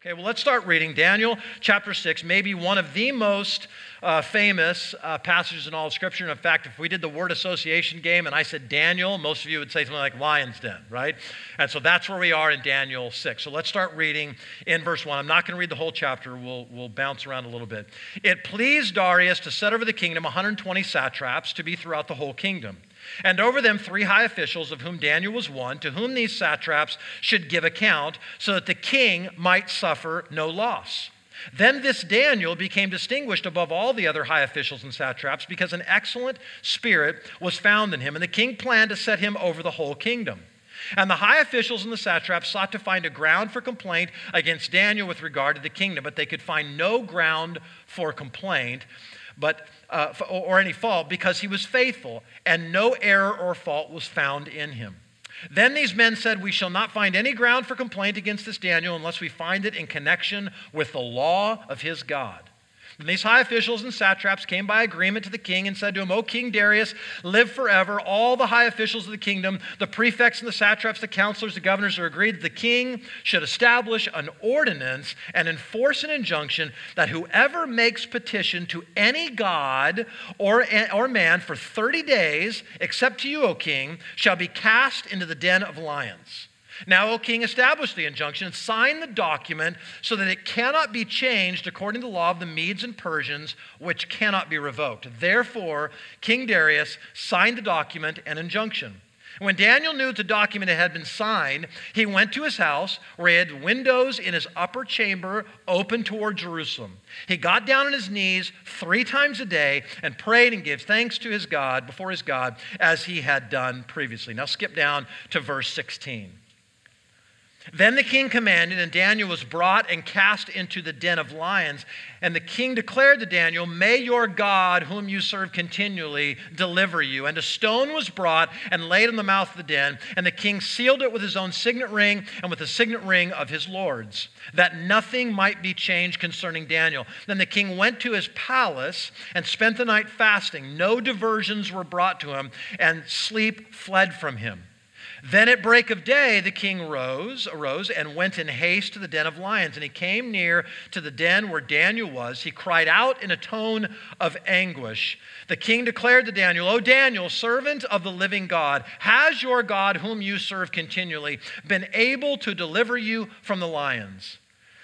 Okay, well, let's start reading Daniel chapter 6, maybe one of the most uh, famous uh, passages in all of Scripture. And in fact, if we did the word association game and I said Daniel, most of you would say something like Lion's Den, right? And so that's where we are in Daniel 6. So let's start reading in verse 1. I'm not going to read the whole chapter, we'll, we'll bounce around a little bit. It pleased Darius to set over the kingdom 120 satraps to be throughout the whole kingdom and over them three high officials, of whom Daniel was one, to whom these satraps should give account, so that the king might suffer no loss. Then this Daniel became distinguished above all the other high officials and satraps because an excellent spirit was found in him, and the king planned to set him over the whole kingdom. And the high officials and the satraps sought to find a ground for complaint against Daniel with regard to the kingdom, but they could find no ground for complaint but, uh, or any fault because he was faithful, and no error or fault was found in him. Then these men said, We shall not find any ground for complaint against this Daniel unless we find it in connection with the law of his God. And these high officials and satraps came by agreement to the king and said to him, O King Darius, live forever. All the high officials of the kingdom, the prefects and the satraps, the counselors, the governors are agreed that the king should establish an ordinance and enforce an injunction that whoever makes petition to any god or, or man for 30 days, except to you, O king, shall be cast into the den of lions. Now, O king, establish the injunction and sign the document so that it cannot be changed according to the law of the Medes and Persians, which cannot be revoked. Therefore, King Darius signed the document and injunction. When Daniel knew that the document had been signed, he went to his house where he had windows in his upper chamber open toward Jerusalem. He got down on his knees three times a day and prayed and gave thanks to his God, before his God, as he had done previously. Now skip down to verse 16. Then the king commanded, and Daniel was brought and cast into the den of lions. And the king declared to Daniel, May your God, whom you serve continually, deliver you. And a stone was brought and laid in the mouth of the den. And the king sealed it with his own signet ring and with the signet ring of his lords, that nothing might be changed concerning Daniel. Then the king went to his palace and spent the night fasting. No diversions were brought to him, and sleep fled from him. Then at break of day, the king rose, arose and went in haste to the den of lions. And he came near to the den where Daniel was. He cried out in a tone of anguish. The king declared to Daniel, O Daniel, servant of the living God, has your God, whom you serve continually, been able to deliver you from the lions?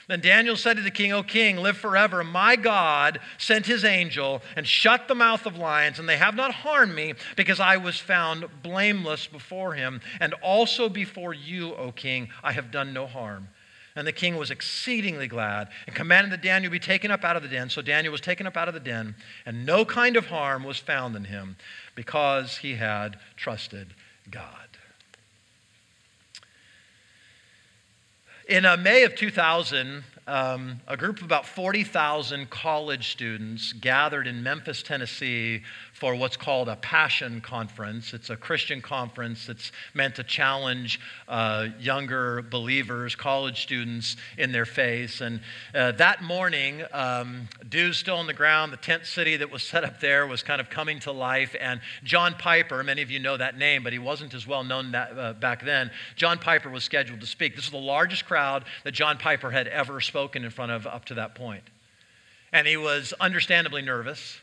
Then Daniel said to the king, O king, live forever. My God sent his angel and shut the mouth of lions, and they have not harmed me, because I was found blameless before him. And also before you, O king, I have done no harm. And the king was exceedingly glad and commanded that Daniel be taken up out of the den. So Daniel was taken up out of the den, and no kind of harm was found in him, because he had trusted God. In uh, May of 2000, um, a group of about 40,000 college students gathered in Memphis, Tennessee for what's called a Passion Conference. It's a Christian conference that's meant to challenge uh, younger believers, college students in their faith. And uh, that morning, um, dews still on the ground, the tent city that was set up there was kind of coming to life. And John Piper, many of you know that name, but he wasn't as well known that, uh, back then. John Piper was scheduled to speak. This was the largest crowd that John Piper had ever spoken in front of up to that point. And he was understandably nervous.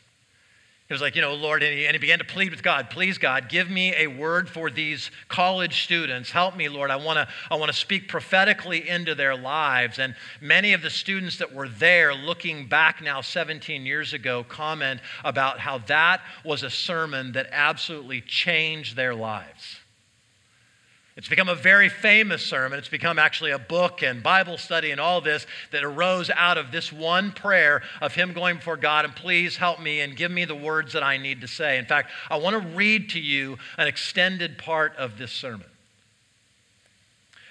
He was like, you know, Lord, and he, and he, began to plead with God, please, God, give me a word for these college students. Help me, Lord. I want to I wanna speak prophetically into their lives. And many of the students that were there, looking back now 17 years ago, comment about how that was a sermon that absolutely changed their lives. It's become a very famous sermon. It's become actually a book and Bible study and all this that arose out of this one prayer of him going before God and please help me and give me the words that I need to say. In fact, I want to read to you an extended part of this sermon.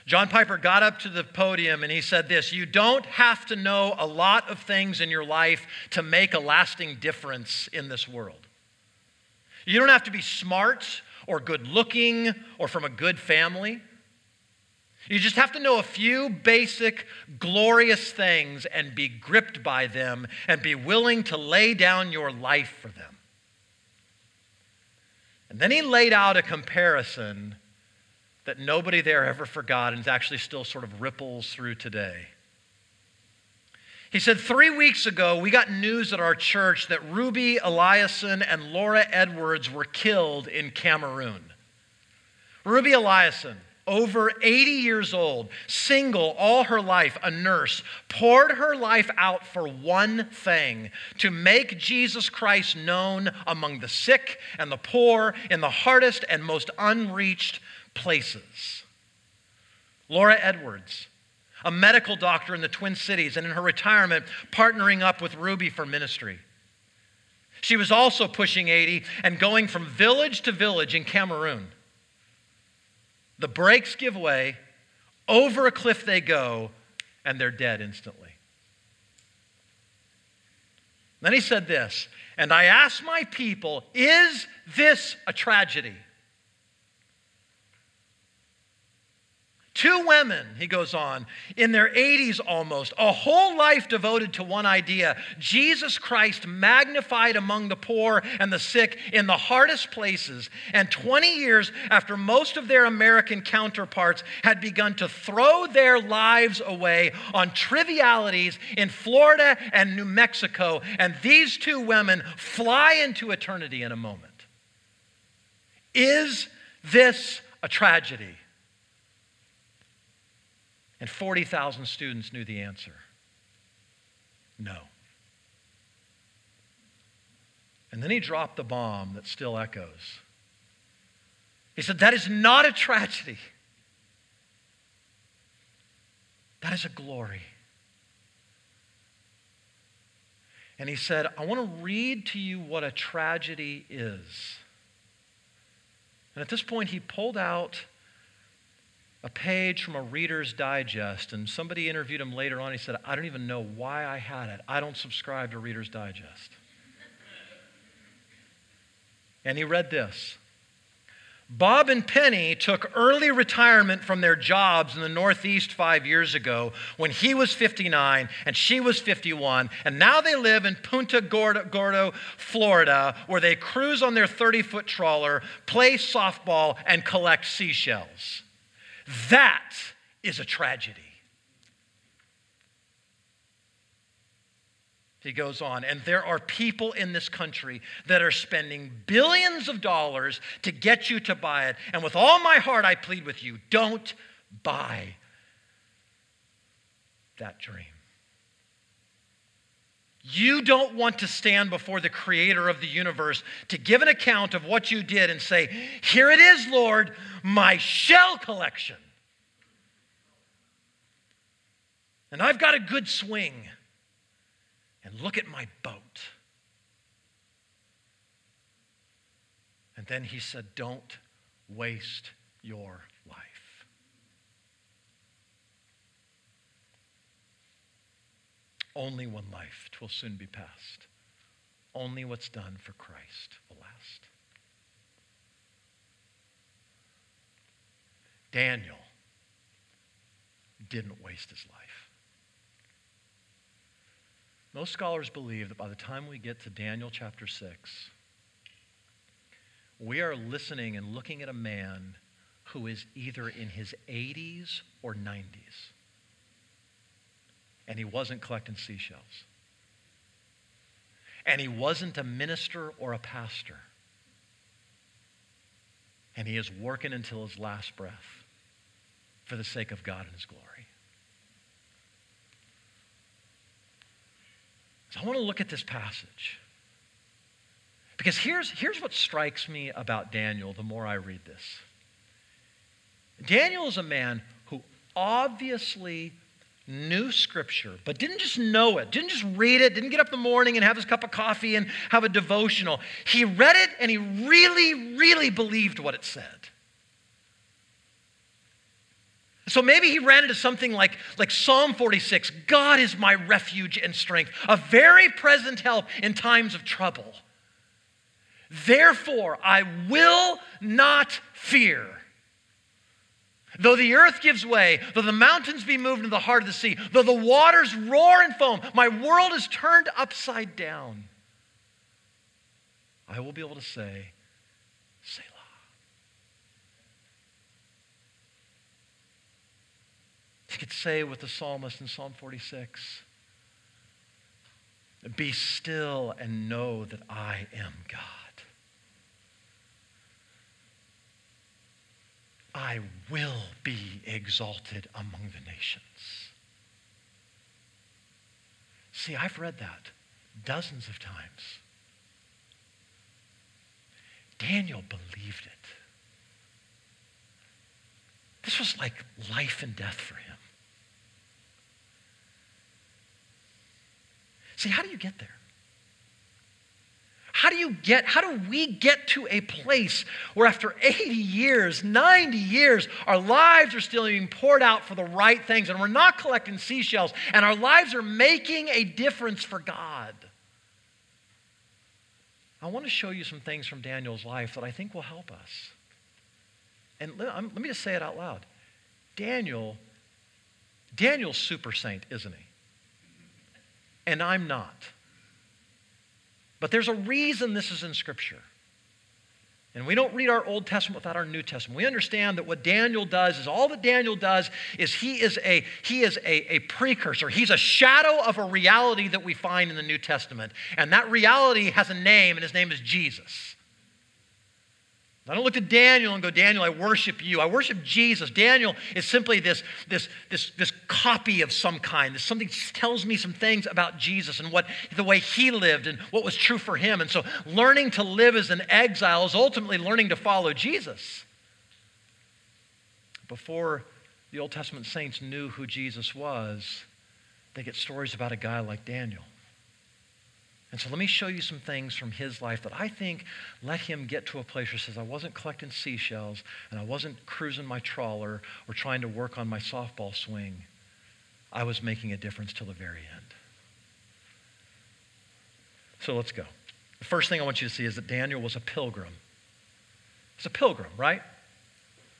John Piper got up to the podium and he said this You don't have to know a lot of things in your life to make a lasting difference in this world. You don't have to be smart or good looking or from a good family. You just have to know a few basic, glorious things and be gripped by them and be willing to lay down your life for them. And then he laid out a comparison that nobody there ever forgot and is actually still sort of ripples through today. He said, Three weeks ago, we got news at our church that Ruby Eliason and Laura Edwards were killed in Cameroon. Ruby Eliason, over 80 years old, single all her life, a nurse, poured her life out for one thing to make Jesus Christ known among the sick and the poor in the hardest and most unreached places. Laura Edwards, a medical doctor in the Twin Cities, and in her retirement, partnering up with Ruby for ministry. She was also pushing 80 and going from village to village in Cameroon. The brakes give way, over a cliff they go, and they're dead instantly. Then he said this, and I asked my people, is this a tragedy? Two women, he goes on, in their 80s almost, a whole life devoted to one idea Jesus Christ magnified among the poor and the sick in the hardest places. And 20 years after most of their American counterparts had begun to throw their lives away on trivialities in Florida and New Mexico, and these two women fly into eternity in a moment. Is this a tragedy? And 40,000 students knew the answer no. And then he dropped the bomb that still echoes. He said, That is not a tragedy, that is a glory. And he said, I want to read to you what a tragedy is. And at this point, he pulled out a page from a Reader's Digest, and somebody interviewed him later on. He said, I don't even know why I had it. I don't subscribe to Reader's Digest. and he read this Bob and Penny took early retirement from their jobs in the Northeast five years ago when he was 59 and she was 51, and now they live in Punta Gorda, Florida, where they cruise on their 30 foot trawler, play softball, and collect seashells. That is a tragedy. He goes on, and there are people in this country that are spending billions of dollars to get you to buy it. And with all my heart, I plead with you don't buy that dream. You don't want to stand before the creator of the universe to give an account of what you did and say, Here it is, Lord, my shell collection. And I've got a good swing. And look at my boat. And then he said, Don't waste your Only one life, twill soon be past. Only what's done for Christ will last. Daniel didn't waste his life. Most scholars believe that by the time we get to Daniel chapter 6, we are listening and looking at a man who is either in his 80s or 90s and he wasn't collecting seashells. And he wasn't a minister or a pastor. And he is working until his last breath for the sake of God and his glory. So I want to look at this passage. Because here's, here's what strikes me about Daniel the more I read this. Daniel is a man who obviously knew Scripture, but didn't just know it, didn't just read it, didn't get up in the morning and have his cup of coffee and have a devotional. He read it and he really, really believed what it said. So maybe he ran into something like, like Psalm 46 God is my refuge and strength, a very present help in times of trouble. Therefore, I will not fear. Though the earth gives way, though the mountains be moved into the heart of the sea, though the waters roar and foam, my world is turned upside down. I will be able to say, Selah. You could say with the psalmist in Psalm 46, Be still and know that I am God. I will be exalted among the nations. See, I've read that dozens of times. Daniel believed it. This was like life and death for him. See, how do you get there? How do you get, how do we get to a place where after 80 years, 90 years, our lives are still being poured out for the right things and we're not collecting seashells and our lives are making a difference for God? I want to show you some things from Daniel's life that I think will help us. And let, me just say it out loud. Daniel, Daniel's super saint, isn't he? And I'm not. But there's a reason this is in Scripture. And we don't read our Old Testament without our New Testament. We understand that what Daniel does is all that Daniel does is he is a he is a, a precursor. He's a shadow of a reality that we find in the New Testament. And that reality has a name, and his name is Jesus. I don't look to Daniel and go, Daniel, I worship you. I worship Jesus. Daniel is simply this, this, this, this copy of some kind. This something tells me some things about Jesus and what the way he lived and what was true for him. And so learning to live as an exile is ultimately learning to follow Jesus. Before the Old Testament saints knew who Jesus was, they get stories about a guy like Daniel. And so let me show you some things from his life that I think let him get to a place where he says, I wasn't collecting seashells and I wasn't cruising my trawler or trying to work on my softball swing. I was making a difference till the very end. So let's go. The first thing I want you to see is that Daniel was a pilgrim. He's a pilgrim, right?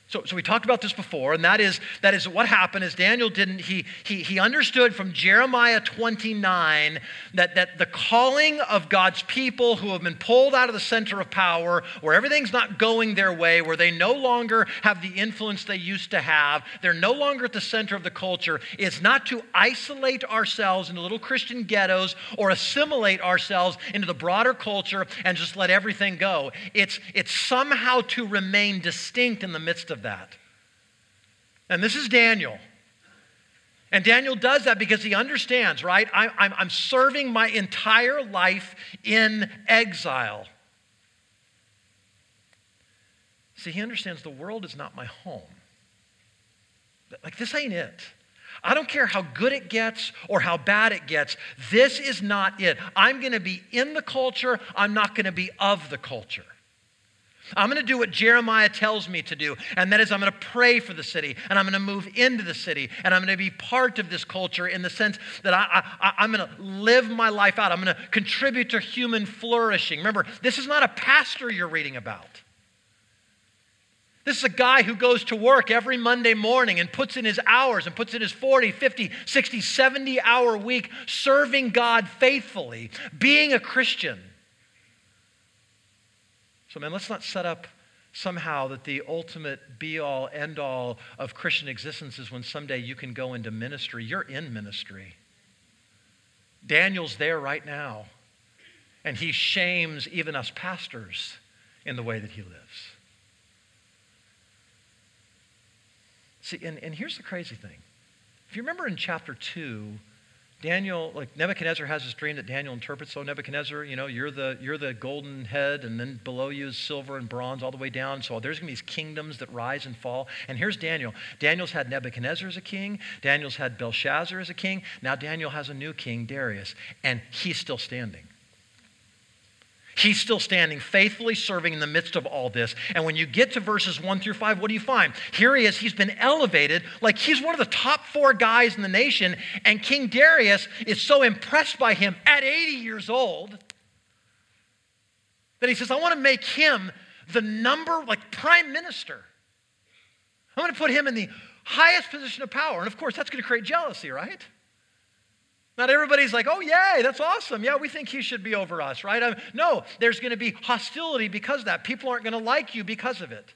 So, so we talked about this before, and that is, that is what happened is Daniel didn't, he, he, he understood from Jeremiah 29 that, that the calling of God's people who have been pulled out of the center of power, where everything's not going their way, where they no longer have the influence they used to have, they're no longer at the center of the culture, is not to isolate ourselves into little Christian ghettos or assimilate ourselves into the broader culture and just let everything go. It's, it's somehow to remain distinct in the midst of that. And this is Daniel. And Daniel does that because he understands, right? I, am serving my entire life in exile. See, he understands the world is not my home. Like, this ain't it. I don't care how good it gets or how bad it gets. This is not it. I'm going to be in the culture, I'm not going to be of the culture. I'm going to do what Jeremiah tells me to do, and that is I'm going to pray for the city, and I'm going to move into the city, and I'm going to be part of this culture in the sense that I, I, I'm going to live my life out. I'm going to contribute to human flourishing. Remember, this is not a pastor you're reading about. This is a guy who goes to work every Monday morning and puts in his hours and puts in his 40, 50, 60, 70 hour week serving God faithfully, being a Christian. So, man, let's not set up somehow that the ultimate be all, end all of Christian existence is when someday you can go into ministry. You're in ministry. Daniel's there right now, and he shames even us pastors in the way that he lives. See, and, and here's the crazy thing. If you remember in chapter 2, Daniel, like Nebuchadnezzar has this dream that Daniel interprets. So Nebuchadnezzar, you know, you're the you're the golden head, and then below you is silver and bronze all the way down. So there's gonna be these kingdoms that rise and fall. And here's Daniel. Daniel's had Nebuchadnezzar as a king. Daniel's had Belshazzar as a king. Now Daniel has a new king, Darius, and he's still standing. He's still standing faithfully serving in the midst of all this. And when you get to verses one through five, what do you find? Here he is. He's been elevated like he's one of the top four guys in the nation. And King Darius is so impressed by him at 80 years old that he says, I want to make him the number, like prime minister. I'm going to put him in the highest position of power. And of course, that's going to create jealousy, right? Not everybody's like, oh, yay, that's awesome. Yeah, we think he should be over us, right? I no, there's going to be hostility because of that. People aren't going to like you because of it.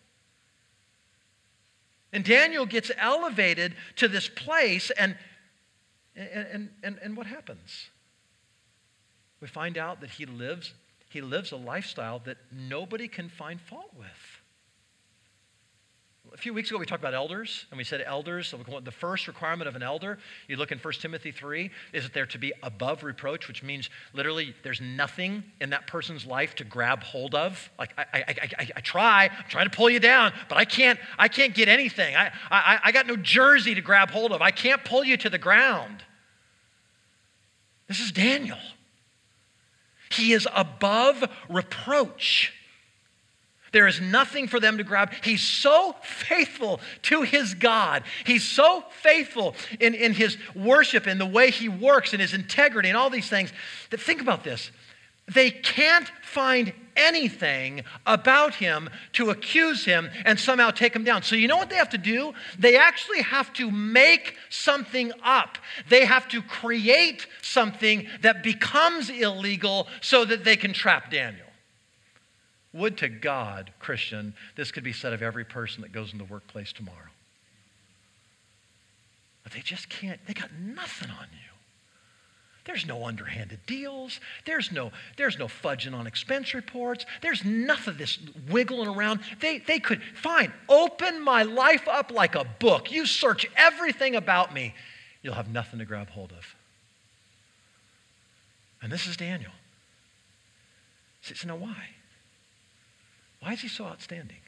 And Daniel gets elevated to this place, and, and, and, and what happens? we find out that he lives, he lives a lifestyle that nobody can find fault with. A few weeks ago, we talked about elders, and we said elders, so the first requirement of an elder, you look in 1 Timothy 3, is that they're to be above reproach, which means literally there's nothing in that person's life to grab hold of. Like, I, I, I, I try, I'm trying to pull you down, but I can't, I can't get anything. I, I, I got no jersey to grab hold of. I can't pull you to the ground. This is Daniel. He is above reproach. There is nothing for them to grab. He's so faithful to his God. He's so faithful in, in his worship and the way he works and his integrity and all these things that think about this. They can't find anything about him to accuse him and somehow take him down. So, you know what they have to do? They actually have to make something up. They have to create something that becomes illegal so that they can trap Daniel. Would to God, Christian, this could be said of every person that goes in the workplace tomorrow. But they just can't, they got nothing on you. There's no underhanded deals. There's no, there's no fudging on expense reports. There's none of this wiggling around. They, they could, fine, open my life up like a book. You search everything about me. You'll have nothing to grab hold of. And this is Daniel. So now why? Why is he so outstanding?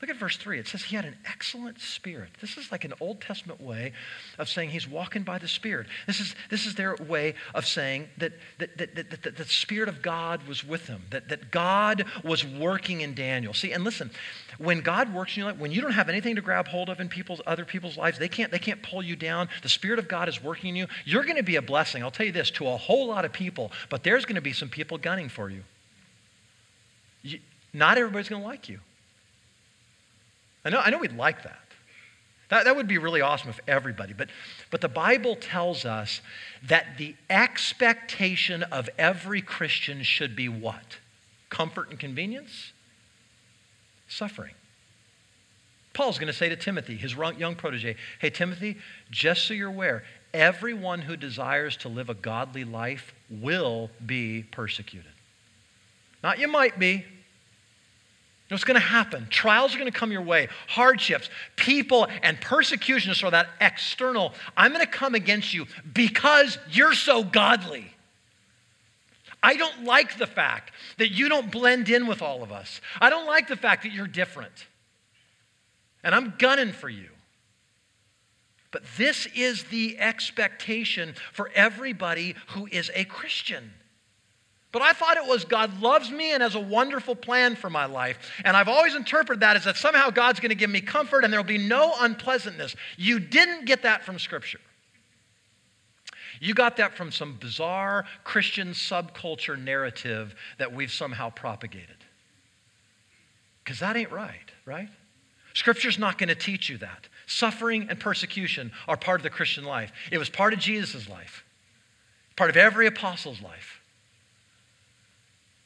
Look at verse 3. It says he had an excellent spirit. This is like an Old Testament way of saying he's walking by the Spirit. This is, this is their way of saying that, that, that, that, that, the Spirit of God was with him, that, that God was working in Daniel. See, and listen, when God works in your life, when you don't have anything to grab hold of in people's, other people's lives, they can't, they can't pull you down. The Spirit of God is working in you. You're going to be a blessing, I'll tell you this, to a whole lot of people, but there's going to be some people gunning for you. you not everybody's going to like you. I know, I know we'd like that. that. That would be really awesome if everybody, but, but the Bible tells us that the expectation of every Christian should be what? Comfort and convenience? Suffering. Paul's going to say to Timothy, his young protege, Hey, Timothy, just so you're aware, everyone who desires to live a godly life will be persecuted. Not you might be, What's going to happen? Trials are going to come your way, hardships, people, and persecutions are that external. I'm going to come against you because you're so godly. I don't like the fact that you don't blend in with all of us. I don't like the fact that you're different. And I'm gunning for you. But this is the expectation for everybody who is a Christian. But I thought it was God loves me and has a wonderful plan for my life. And I've always interpreted that as that somehow God's going to give me comfort and there'll be no unpleasantness. You didn't get that from Scripture. You got that from some bizarre Christian subculture narrative that we've somehow propagated. Because that ain't right, right? Scripture's not going to teach you that. Suffering and persecution are part of the Christian life. It was part of Jesus' life, part of every apostle's life.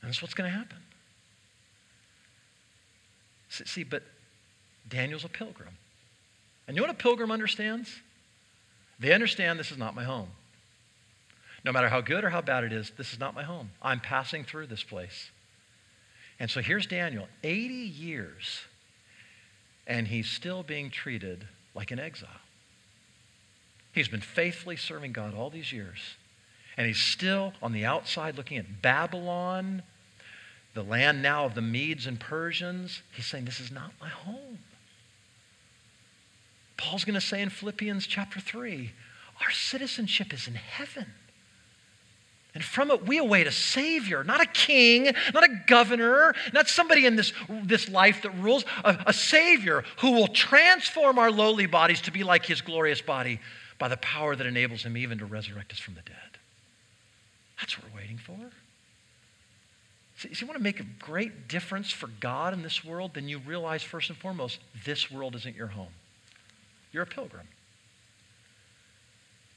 And that's what's going to happen. See, but Daniel's a pilgrim. And you know what a pilgrim understands? They understand this is not my home. No matter how good or how bad it is, this is not my home. I'm passing through this place. And so here's Daniel, 80 years, and he's still being treated like an exile. He's been faithfully serving God all these years, and he's still on the outside looking at Babylon the land now of the Medes and Persians. He's saying, This is not my home. Paul's going to say in Philippians chapter 3 our citizenship is in heaven. And from it, we await a Savior, not a king, not a governor, not somebody in this, this life that rules, a, a Savior who will transform our lowly bodies to be like His glorious body by the power that enables Him even to resurrect us from the dead. That's what we're waiting for. See, if you want to make a great difference for God in this world, then you realize first and foremost, this world isn't your home. You're a pilgrim.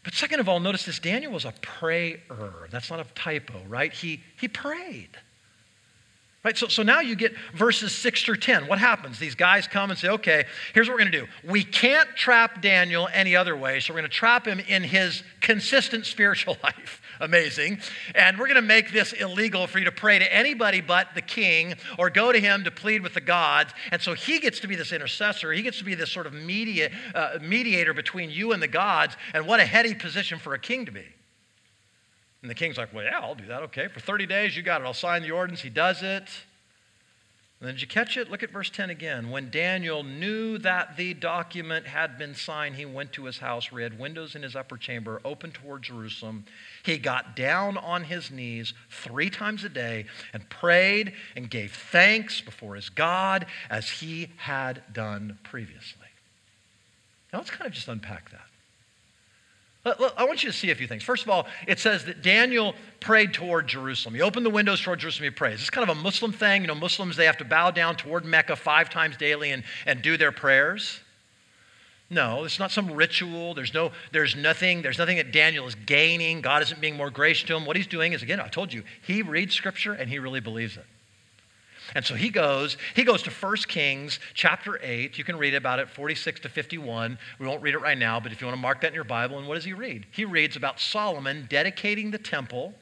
But second of all, notice this Daniel was a prayer. That's not a typo, right? He, he prayed. Right? So, so now you get verses 6 through 10. What happens? These guys come and say, okay, here's what we're going to do. We can't trap Daniel any other way, so we're going to trap him in his consistent spiritual life. Amazing. And we're going to make this illegal for you to pray to anybody but the king or go to him to plead with the gods. And so he gets to be this intercessor. He gets to be this sort of media, uh, mediator between you and the gods. And what a heady position for a king to be. And the king's like, Well, yeah, I'll do that. Okay. For 30 days, you got it. I'll sign the ordinance. He does it. And then did you catch it? Look at verse 10 again. When Daniel knew that the document had been signed, he went to his house he had windows in his upper chamber open toward Jerusalem. He got down on his knees three times a day and prayed and gave thanks before his God as he had done previously. Now let's kind of just unpack that. I want you to see a few things. First of all, it says that Daniel prayed toward Jerusalem. He opened the windows toward Jerusalem, he prays. It's kind of a Muslim thing. You know, Muslims, they have to bow down toward Mecca five times daily and, and do their prayers. No, it's not some ritual. There's, no, there's, nothing, there's nothing that Daniel is gaining. God isn't being more gracious to him. What he's doing is, again, I told you, he reads Scripture and he really believes it. And so he goes, he goes to 1 Kings chapter 8. You can read about it, 46 to 51. We won't read it right now, but if you want to mark that in your Bible, and what does he read? He reads about Solomon dedicating the temple.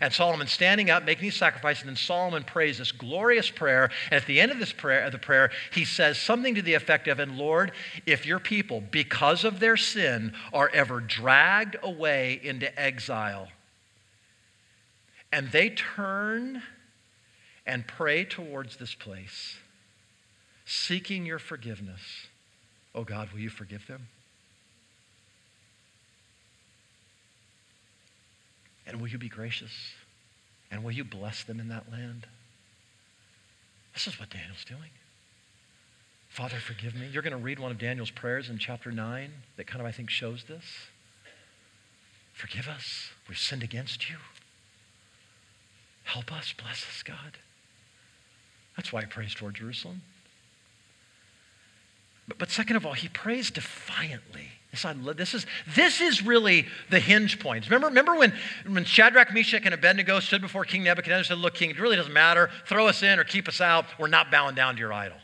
And Solomon standing up, making his sacrifice, and then Solomon prays this glorious prayer. And at the end of this prayer, of the prayer, he says something to the effect of, And Lord, if your people, because of their sin, are ever dragged away into exile, and they turn and pray towards this place, seeking your forgiveness. Oh God, will you forgive them? And will you be gracious? And will you bless them in that land? This is what Daniel's doing. Father, forgive me. You're going to read one of Daniel's prayers in chapter 9 that kind of, I think, shows this. Forgive us. We've sinned against you. Help us. Bless us, God. That's why he prays toward Jerusalem. But, but second of all, he prays defiantly. This, is, this is really the hinge point. Remember, remember when, when Shadrach, Meshach, and Abednego stood before King Nebuchadnezzar and said, Look, King, it really doesn't matter. Throw us in or keep us out. We're not bowing down to your idol.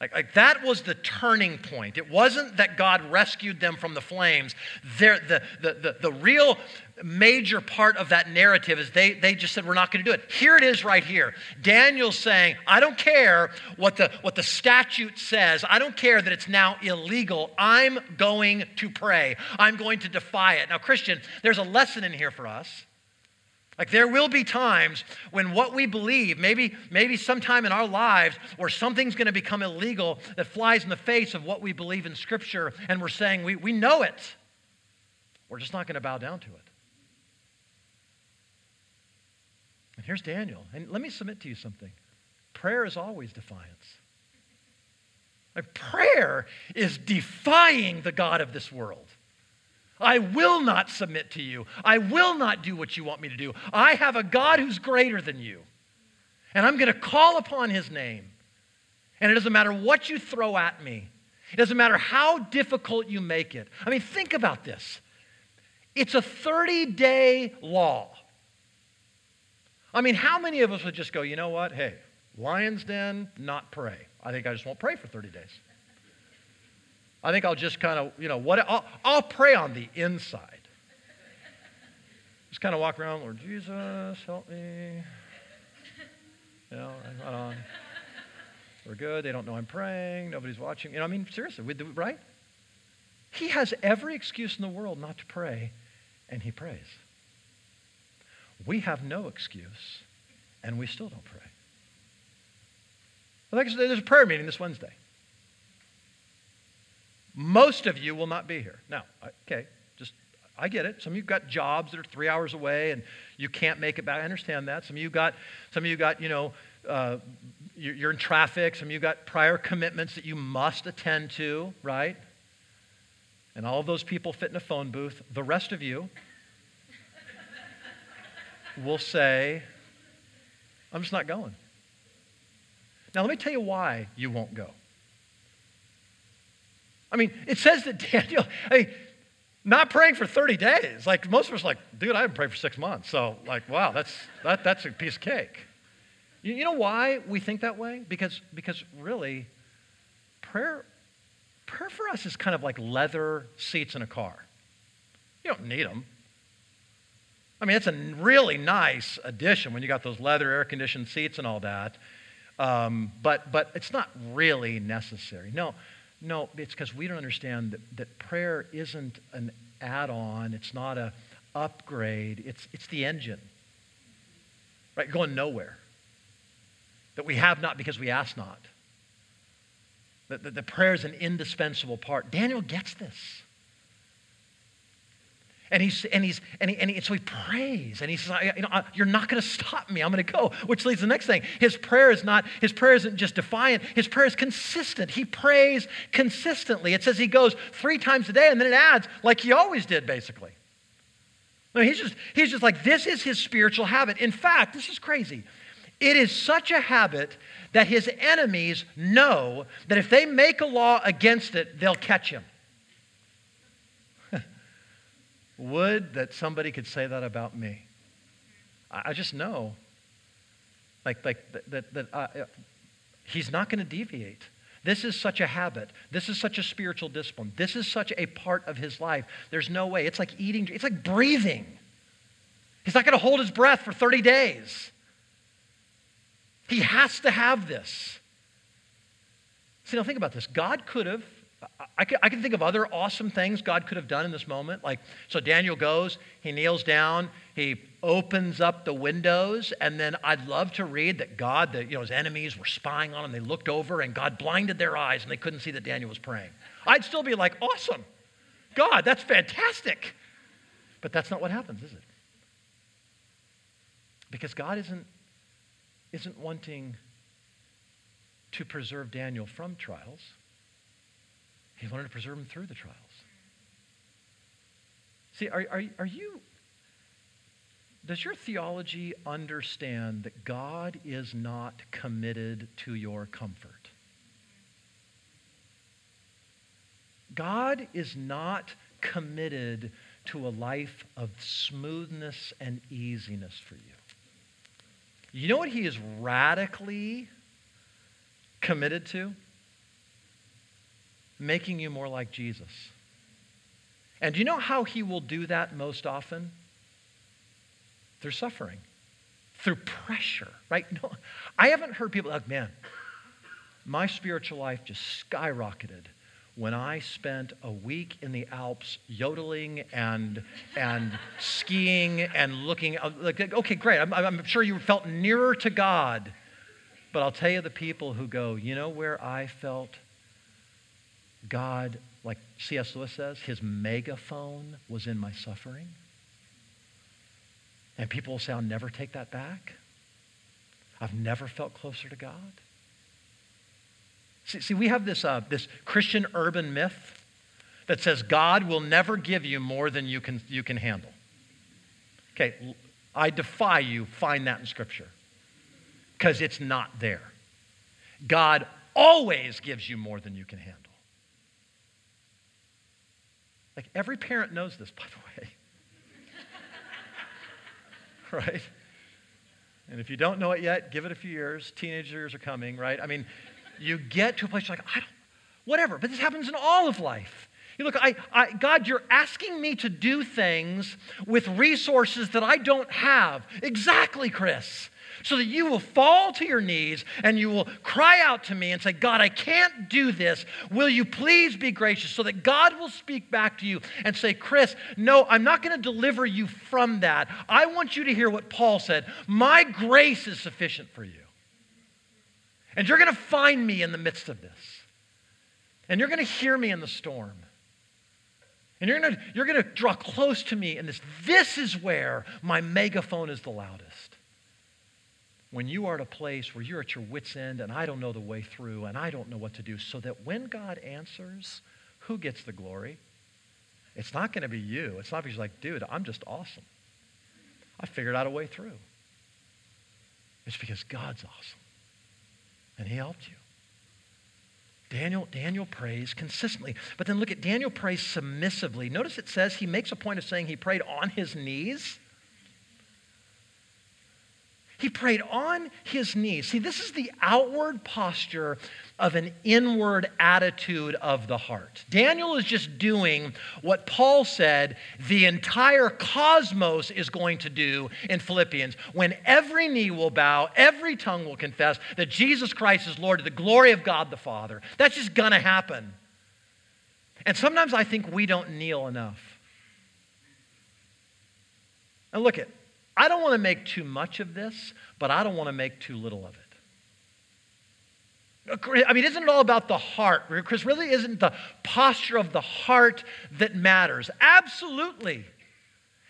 Like, like that was the turning point. It wasn't that God rescued them from the flames. The, the, the, the real major part of that narrative is they, they just said, We're not going to do it. Here it is right here. Daniel's saying, I don't care what the, what the statute says. I don't care that it's now illegal. I'm going to pray. I'm going to defy it. Now, Christian, there's a lesson in here for us. Like there will be times when what we believe, maybe, maybe sometime in our lives, where something's going to become illegal that flies in the face of what we believe in Scripture, and we're saying we, we know it. We're just not going to bow down to it. And here's Daniel. And let me submit to you something. Prayer is always defiance. Like prayer is defying the God of this world. I will not submit to you. I will not do what you want me to do. I have a God who's greater than you. And I'm going to call upon his name. And it doesn't matter what you throw at me, it doesn't matter how difficult you make it. I mean, think about this it's a 30 day law. I mean, how many of us would just go, you know what? Hey, lion's den, not pray. I think I just won't pray for 30 days. I think I'll just kind of, you know, what I'll, I'll pray on the inside. Just kind of walk around, Lord Jesus, help me. You know, on. Uh, we're good. They don't know I'm praying. Nobody's watching. You know, I mean, seriously, we right? He has every excuse in the world not to pray, and he prays. We have no excuse, and we still don't pray. I said, there's a prayer meeting this Wednesday. Most of you will not be here. Now, okay, just, I get it. Some of you got jobs that are three hours away and you can't make it back. I understand that. Some of you got, some of you got, you know, uh, you're in traffic. Some of you got prior commitments that you must attend to, right? And all of those people fit in a phone booth. The rest of you will say, I'm just not going. Now, let me tell you why you won't go. I mean, it says that Daniel, I mean, not praying for 30 days. Like most of us like, dude, I haven't prayed for six months. So like, wow, that's, that, that's a piece of cake. You, you know why we think that way? Because, because really, prayer, prayer for us is kind of like leather seats in a car. You don't need them. I mean, it's a really nice addition when you got those leather air conditioned seats and all that. Um, but, but it's not really necessary. No, no, it's because we don't understand that, that prayer isn't an add on, it's not a upgrade, it's, it's the engine. Right? Going nowhere. That we have not because we ask not. That the, the prayer is an indispensable part. Daniel gets this. And he's and he's and, he, and he, so he prays and he says, you know, "You're not going to stop me. I'm going to go." Which leads to the next thing. His prayer is not his prayer isn't just defiant. His prayer is consistent. He prays consistently. It says he goes three times a day, and then it adds like he always did, basically. No, he's just he's just like this is his spiritual habit. In fact, this is crazy. It is such a habit that his enemies know that if they make a law against it, they'll catch him. Would that somebody could say that about me. I, just know, like, like that, that, that uh, he's not going to deviate. This is such a habit. This is such a spiritual discipline. This is such a part of his life. There's no way. It's like eating, it's like breathing. He's not going to hold his breath for 30 days. He has to have this. See, now think about this. God could have I can, I can think of other awesome things God could have done in this moment. Like, so Daniel goes, he kneels down, he opens up the windows, and then I'd love to read that God, that you know, his enemies were spying on him. They looked over, and God blinded their eyes, and they couldn't see that Daniel was praying. I'd still be like, awesome. God, that's fantastic. But that's not what happens, is it? Because God isn't, isn't wanting to preserve Daniel from trials. He wanted to preserve them through the trials. See, are, are, are you, does your theology understand that God is not committed to your comfort? God is not committed to a life of smoothness and easiness for you. You know what he is radically committed to? Making you more like Jesus. And do you know how he will do that most often? Through suffering, through pressure, right? No, I haven't heard people like, man, my spiritual life just skyrocketed when I spent a week in the Alps yodeling and, and skiing and looking. Uh, like, okay, great. I'm, I'm sure you felt nearer to God. But I'll tell you the people who go, you know where I felt God, like C.S. Lewis says, his megaphone was in my suffering. And people will say, I'll never take that back. I've never felt closer to God. See, see we have this, uh, this Christian urban myth that says God will never give you more than you can, you can handle. Okay, I defy you find that in Scripture because it's not there. God always gives you more than you can handle. Like every parent knows this, by the way. right? And if you don't know it yet, give it a few years. Teenagers are coming, right? I mean, you get to a place like, I don't, whatever. But this happens in all of life. You look, I, I, God, you're asking me to do things with resources that I don't have. Exactly, Chris so that you will fall to your knees and you will cry out to me and say, God, I can't do this. Will you please be gracious? So that God will speak back to you and say, Chris, no, I'm not going to deliver you from that. I want you to hear what Paul said My grace is sufficient for you. And you're going to find me in the midst of this. And you're going to hear me in the storm. And you're going to, you're to draw close to me in this. This is where my megaphone is the loudest when you are at a place where you're at your wits' end and I don't know the way through and I don't know what to do, so that when God answers, who gets the glory? It's not going to be you. It's not because you're like, dude, I'm just awesome. I figured out a way through. It's because God's awesome. And he helped you. Daniel, Daniel prays consistently. But then look at Daniel prays submissively. Notice it says he makes a point of saying he prayed on his knees. He prayed on his knees. See, this is the outward posture of an inward attitude of the heart. Daniel is just doing what Paul said the entire cosmos is going to do in Philippians when every knee will bow, every tongue will confess that Jesus Christ is Lord to the glory of God the Father. That's just going to happen. And sometimes I think we don't kneel enough. And look at I don't want to make too much of this, but I don't want to make too little of it. I mean, isn't it all about the heart? Chris, really isn't the posture of the heart that matters? Absolutely.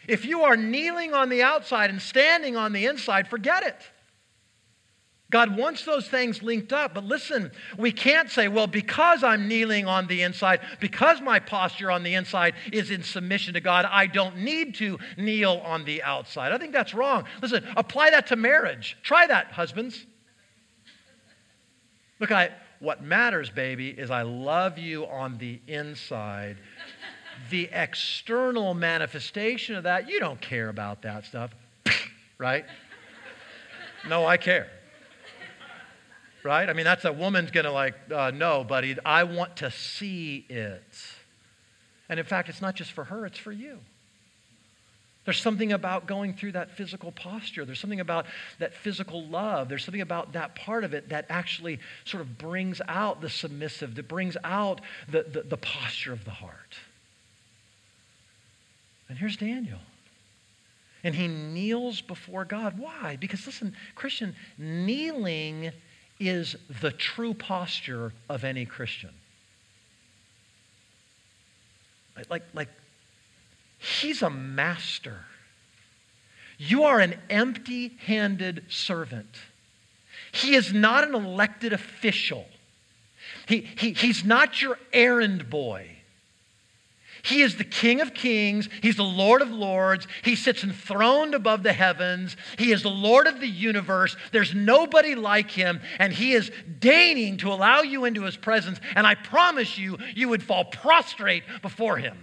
If you are kneeling on the outside and standing on the inside, forget it. God wants those things linked up. But listen, we can't say, well, because I'm kneeling on the inside, because my posture on the inside is in submission to God, I don't need to kneel on the outside. I think that's wrong. Listen, apply that to marriage. Try that, husbands. Look, I, what matters, baby, is I love you on the inside. the external manifestation of that, you don't care about that stuff, right? No, I care right? I mean, that's a woman's going to like, uh, no, buddy, I want to see it. And in fact, it's not just for her, it's for you. There's something about going through that physical posture. There's something about that physical love. There's something about that part of it that actually sort of brings out the submissive, that brings out the, the, the posture of the heart. And here's Daniel. And he kneels before God. Why? Because, listen, Christian, kneeling is the true posture of any Christian. Like, like he's a master. You are an empty handed servant. He is not an elected official. He, he, he's not your errand boy. He is the King of kings. He's the Lord of lords. He sits enthroned above the heavens. He is the Lord of the universe. There's nobody like him, and he is deigning to allow you into his presence. And I promise you, you would fall prostrate before him.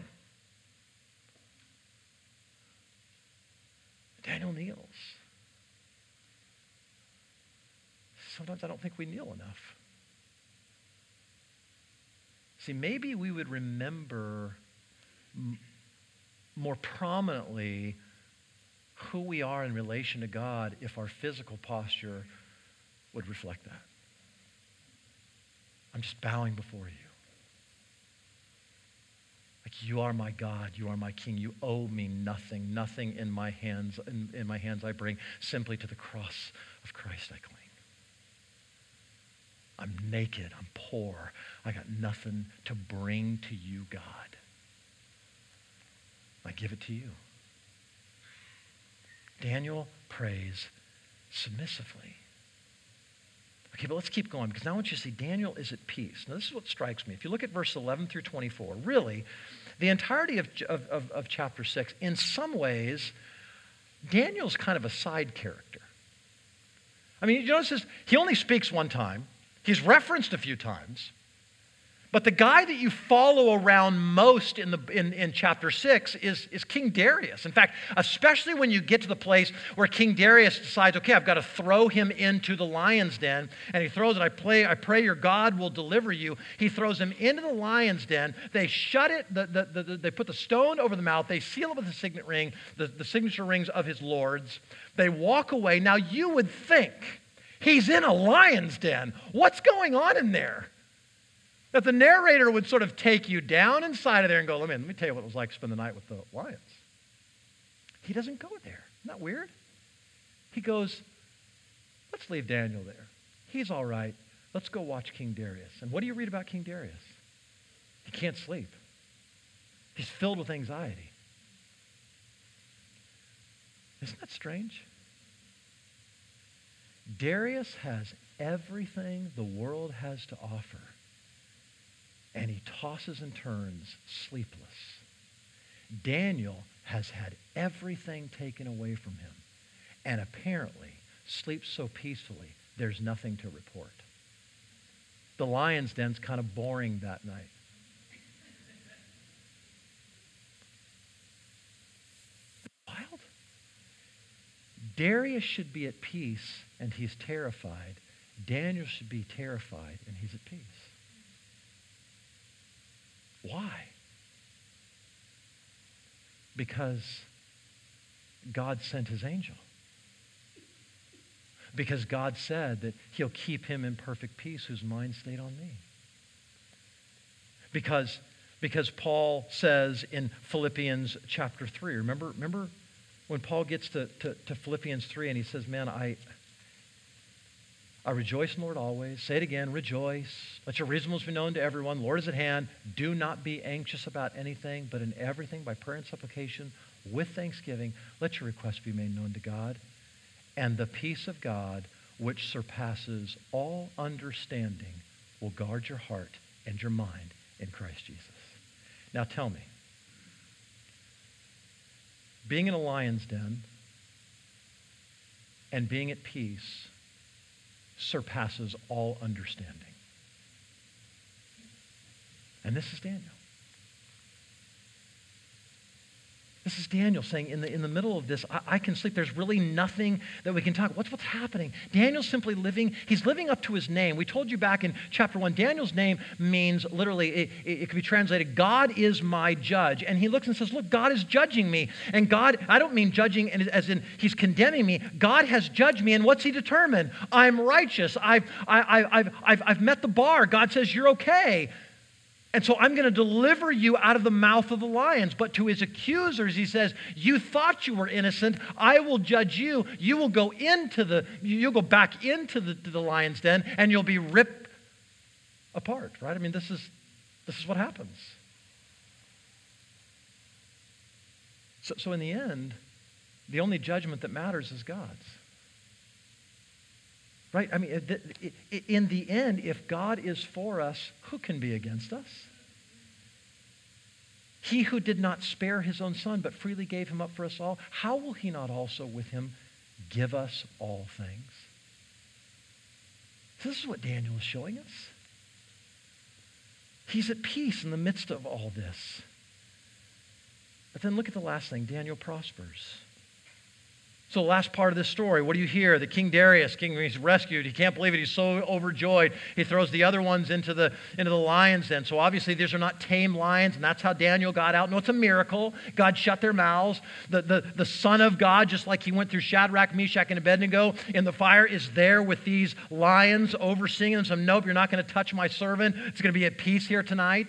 Daniel kneels. Sometimes I don't think we kneel enough. See, maybe we would remember more prominently who we are in relation to God if our physical posture would reflect that. I'm just bowing before you. Like you are my God, you are my King. You owe me nothing. Nothing in my hands in, in my hands I bring. Simply to the cross of Christ I cling. I'm naked, I'm poor. I got nothing to bring to you, God. I give it to you. Daniel prays submissively. Okay, but let's keep going because now I want you to see Daniel is at peace. Now, this is what strikes me. If you look at verse 11 through 24, really, the entirety of, of, of, of chapter 6, in some ways, Daniel's kind of a side character. I mean, you notice this, he only speaks one time, he's referenced a few times. But the guy that you follow around most in, the, in, in chapter 6 is, is King Darius. In fact, especially when you get to the place where King Darius decides, okay, I've got to throw him into the lion's den, and he throws it, I, play, I pray your God will deliver you. He throws him into the lion's den. They shut it, the, the, the, they put the stone over the mouth, they seal it with the signet ring, the, the signature rings of his lords. They walk away. Now, you would think he's in a lion's den. What's going on in there? That the narrator would sort of take you down inside of there and go, let me, let me tell you what it was like to spend the night with the lions. He doesn't go there. Isn't that weird? He goes, let's leave Daniel there. He's all right. Let's go watch King Darius. And what do you read about King Darius? He can't sleep. He's filled with anxiety. Isn't that strange? Darius has everything the world has to offer and he tosses and turns sleepless. Daniel has had everything taken away from him and apparently sleeps so peacefully there's nothing to report. The lion's den's kind of boring that night. Wild. Darius should be at peace and he's terrified. Daniel should be terrified and he's at peace. Why? Because God sent his angel. Because God said that he'll keep him in perfect peace whose mind stayed on me. Because, because Paul says in Philippians chapter 3, remember, remember when Paul gets to, to, to Philippians 3 and he says, Man, I, I rejoice in the Lord always. Say it again, rejoice. Let your reasonableness be known to everyone. Lord is at hand. Do not be anxious about anything, but in everything, by prayer and supplication, with thanksgiving, let your requests be made known to God. And the peace of God, which surpasses all understanding, will guard your heart and your mind in Christ Jesus. Now tell me, being in a lion's den and being at peace surpasses all understanding. And this is Daniel. This is Daniel saying, in the, in the middle of this, I, I, can sleep. There's really nothing that we can talk. What's what's happening? Daniel's simply living, he's living up to his name. We told you back in chapter one, Daniel's name means literally, it, it, it could be translated, God is my judge. And he looks and says, Look, God is judging me. And God, I don't mean judging as in he's condemning me. God has judged me. And what's he determined? I'm righteous. I've, I, I, I've, I've, I've met the bar. God says, You're okay. And so I'm going to deliver you out of the mouth of the lions. But to his accusers, he says, You thought you were innocent. I will judge you. You will go into the, you'll go back into the, the lion's den and you'll be ripped apart, right? I mean, this is, this is what happens. So, so in the end, the only judgment that matters is God's. Right? I mean, uh, in the end, if God is for us, who can be against us? He who did not spare his own son, but freely gave him up for us all, how will he not also with him give us all things? This is what Daniel is showing us. He's at peace in the midst of all this. But then look at the last thing Daniel prospers. So, the last part of this story, what do you hear? The King Darius, king, he's rescued. He can't believe it. He's so overjoyed. He throws the other ones into the, into the lion's den. So, obviously, these are not tame lions, and that's how Daniel got out. No, it's a miracle. God shut their mouths. The, the, the Son of God, just like he went through Shadrach, Meshach, and Abednego in the fire, is there with these lions overseeing them. So, nope, you're not going to touch my servant. It's going to be at peace here tonight.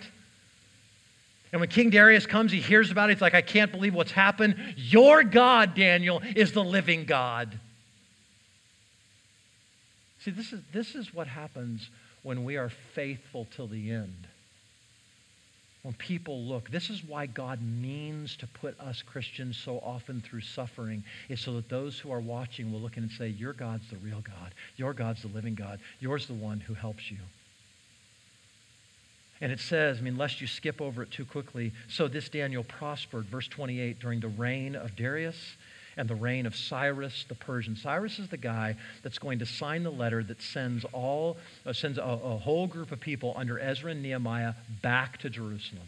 And when King Darius comes, he hears about it. He's like, I can't believe what's happened. Your God, Daniel, is the living God. See, this is, this is what happens when we are faithful till the end. When people look, this is why God means to put us Christians so often through suffering, is so that those who are watching will look in and say, Your God's the real God. Your God's the living God. Yours the one who helps you. And it says, I mean, lest you skip over it too quickly, so this Daniel prospered, verse 28, during the reign of Darius and the reign of Cyrus the Persian. Cyrus is the guy that's going to sign the letter that sends all uh, sends a, a whole group of people under Ezra and Nehemiah back to Jerusalem.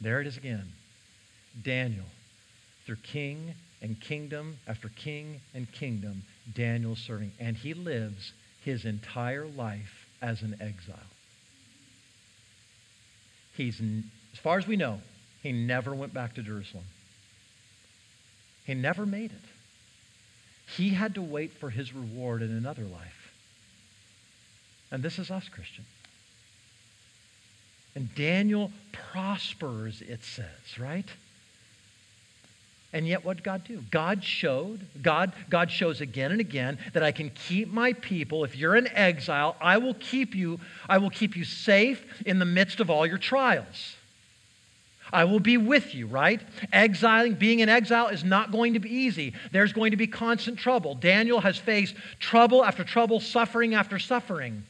There it is again. Daniel, through king and kingdom after king and kingdom, Daniel serving. And he lives his entire life as an exile. He's, as far as we know, he never went back to Jerusalem. He never made it. He had to wait for his reward in another life. And this is us, Christian. And Daniel prospers, it says, right? And yet what did God do? God showed, God, God shows again and again that I can keep my people. If you're in exile, I will keep you, I will keep you safe in the midst of all your trials. I will be with you, right? Exiling, being in exile is not going to be easy. There's going to be constant trouble. Daniel has faced trouble after trouble, suffering after suffering.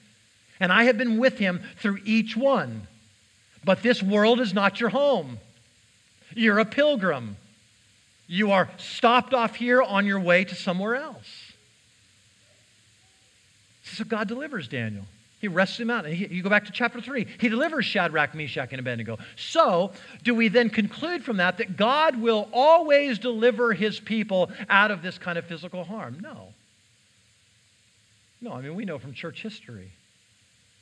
And I have been with him through each one. But this world is not your home. You're a pilgrim. You are stopped off here on your way to somewhere else. So God delivers Daniel. He wrests him out. You go back to chapter 3. He delivers Shadrach, Meshach, and Abednego. So, do we then conclude from that that God will always deliver his people out of this kind of physical harm? No. No, I mean, we know from church history.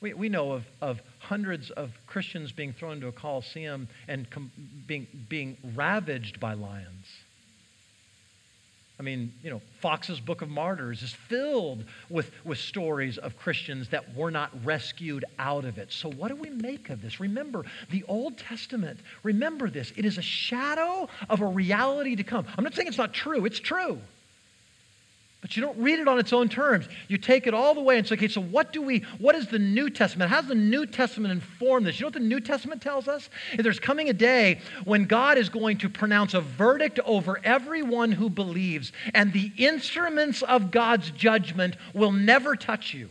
We, we know of, of hundreds of Christians being thrown into a coliseum and com- being, being ravaged by lions. I mean, you know, Foxe's Book of Martyrs is filled with, with stories of Christians that were not rescued out of it. So, what do we make of this? Remember, the Old Testament, remember this, it is a shadow of a reality to come. I'm not saying it's not true, it's true. But you don't read it on its own terms. You take it all the way and say, okay, so what do we, what is the New Testament? How does the New Testament inform this? You know what the New Testament tells us? There's coming a day when God is going to pronounce a verdict over everyone who believes, and the instruments of God's judgment will never touch you.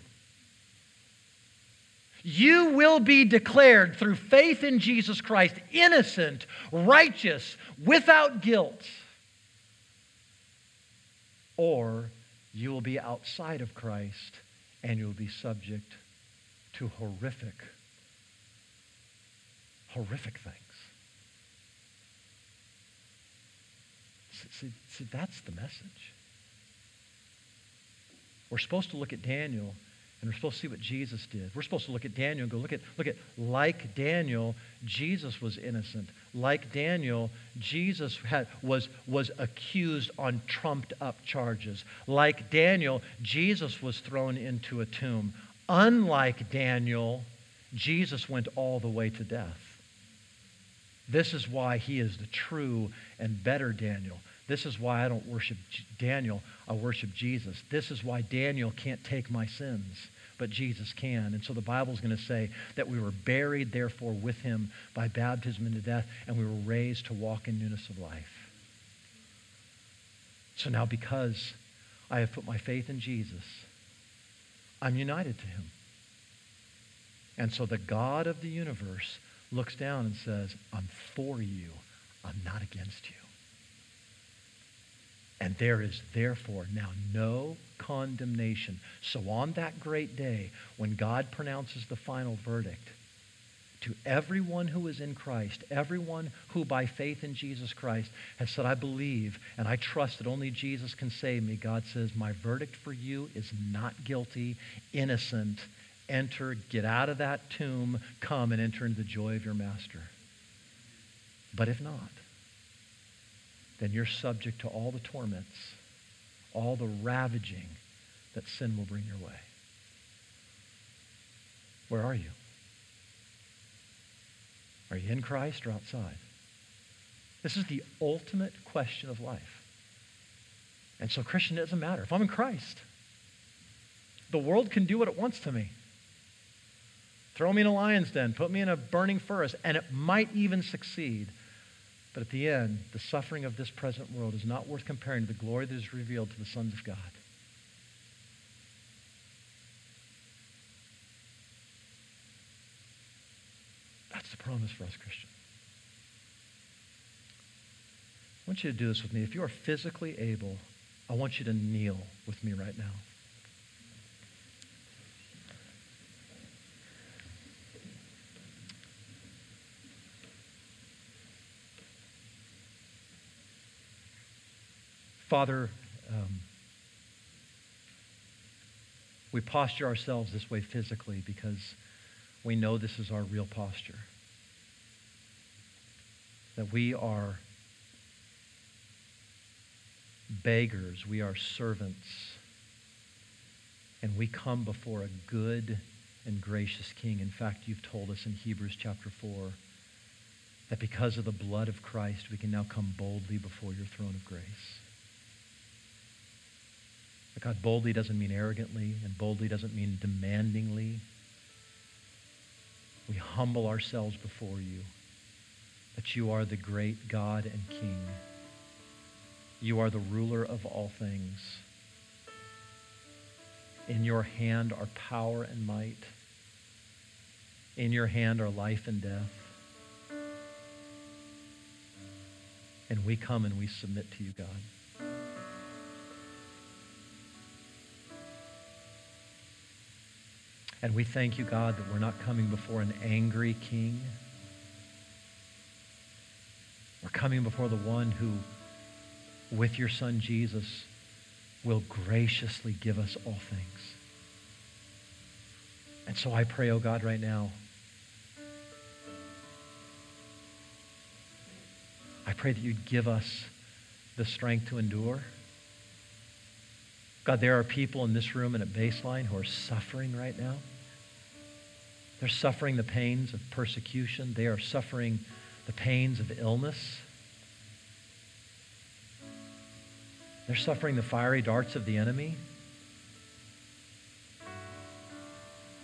You will be declared through faith in Jesus Christ innocent, righteous, without guilt. Or you will be outside of Christ and you'll be subject to horrific, horrific things. See, see, that's the message. We're supposed to look at Daniel and we're supposed to see what Jesus did. We're supposed to look at Daniel and go, look at, look at, like Daniel, Jesus was innocent. Like Daniel, Jesus had, was, was accused on trumped up charges. Like Daniel, Jesus was thrown into a tomb. Unlike Daniel, Jesus went all the way to death. This is why he is the true and better Daniel. This is why I don't worship Daniel, I worship Jesus. This is why Daniel can't take my sins, but Jesus can. And so the Bible is going to say that we were buried, therefore, with him by baptism into death, and we were raised to walk in newness of life. So now, because I have put my faith in Jesus, I'm united to him. And so the God of the universe looks down and says, I'm for you, I'm not against you. And there is therefore now no condemnation. So on that great day, when God pronounces the final verdict, to everyone who is in Christ, everyone who by faith in Jesus Christ has said, I believe and I trust that only Jesus can save me, God says, My verdict for you is not guilty, innocent. Enter, get out of that tomb, come and enter into the joy of your master. But if not, then you're subject to all the torments, all the ravaging that sin will bring your way. Where are you? Are you in Christ or outside? This is the ultimate question of life. And so, Christian, it doesn't matter. If I'm in Christ, the world can do what it wants to me. Throw me in a lion's den, put me in a burning furnace, and it might even succeed. But at the end, the suffering of this present world is not worth comparing to the glory that is revealed to the sons of God. That's the promise for us Christians. I want you to do this with me. If you are physically able, I want you to kneel with me right now. Father, um, we posture ourselves this way physically because we know this is our real posture. That we are beggars, we are servants, and we come before a good and gracious King. In fact, you've told us in Hebrews chapter 4 that because of the blood of Christ, we can now come boldly before your throne of grace. God, boldly doesn't mean arrogantly, and boldly doesn't mean demandingly. We humble ourselves before you that you are the great God and King. You are the ruler of all things. In your hand are power and might. In your hand are life and death. And we come and we submit to you, God. And we thank you, God, that we're not coming before an angry king. We're coming before the one who, with your son Jesus, will graciously give us all things. And so I pray, oh God, right now, I pray that you'd give us the strength to endure. God, there are people in this room and at baseline who are suffering right now. They're suffering the pains of persecution. They are suffering the pains of illness. They're suffering the fiery darts of the enemy.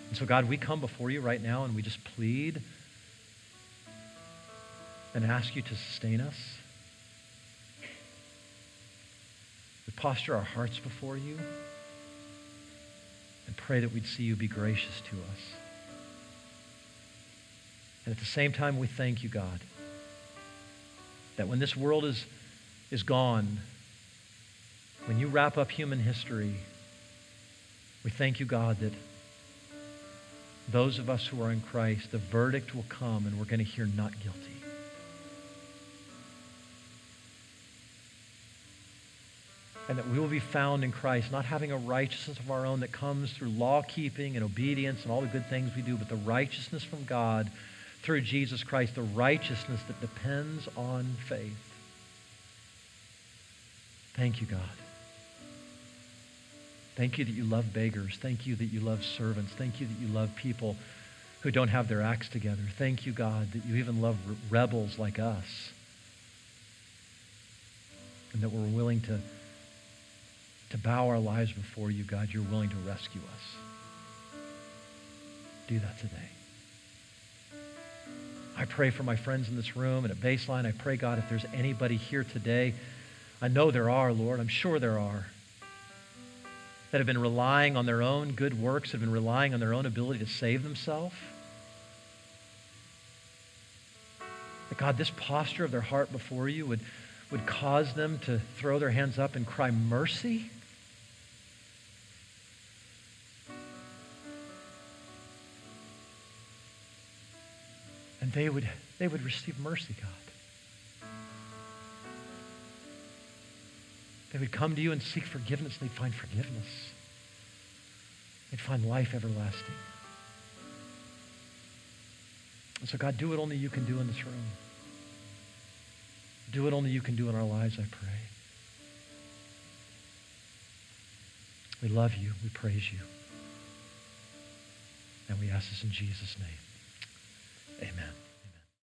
And so, God, we come before you right now and we just plead and ask you to sustain us. We posture our hearts before you and pray that we'd see you be gracious to us. And at the same time, we thank you, God, that when this world is, is gone, when you wrap up human history, we thank you, God, that those of us who are in Christ, the verdict will come and we're going to hear not guilty. And that we will be found in Christ, not having a righteousness of our own that comes through law keeping and obedience and all the good things we do, but the righteousness from God through Jesus Christ, the righteousness that depends on faith. Thank you, God. Thank you that you love beggars. Thank you that you love servants. Thank you that you love people who don't have their acts together. Thank you, God, that you even love rebels like us. And that we're willing to, to bow our lives before you, God. You're willing to rescue us. Do that today. I pray for my friends in this room and at Baseline. I pray, God, if there's anybody here today, I know there are, Lord. I'm sure there are that have been relying on their own good works, have been relying on their own ability to save themselves. That God, this posture of their heart before you would, would cause them to throw their hands up and cry mercy. They would, they would receive mercy, God. They would come to you and seek forgiveness, they'd find forgiveness. They'd find life everlasting. And so, God, do what only you can do in this room. Do what only you can do in our lives, I pray. We love you. We praise you. And we ask this in Jesus' name. Amen.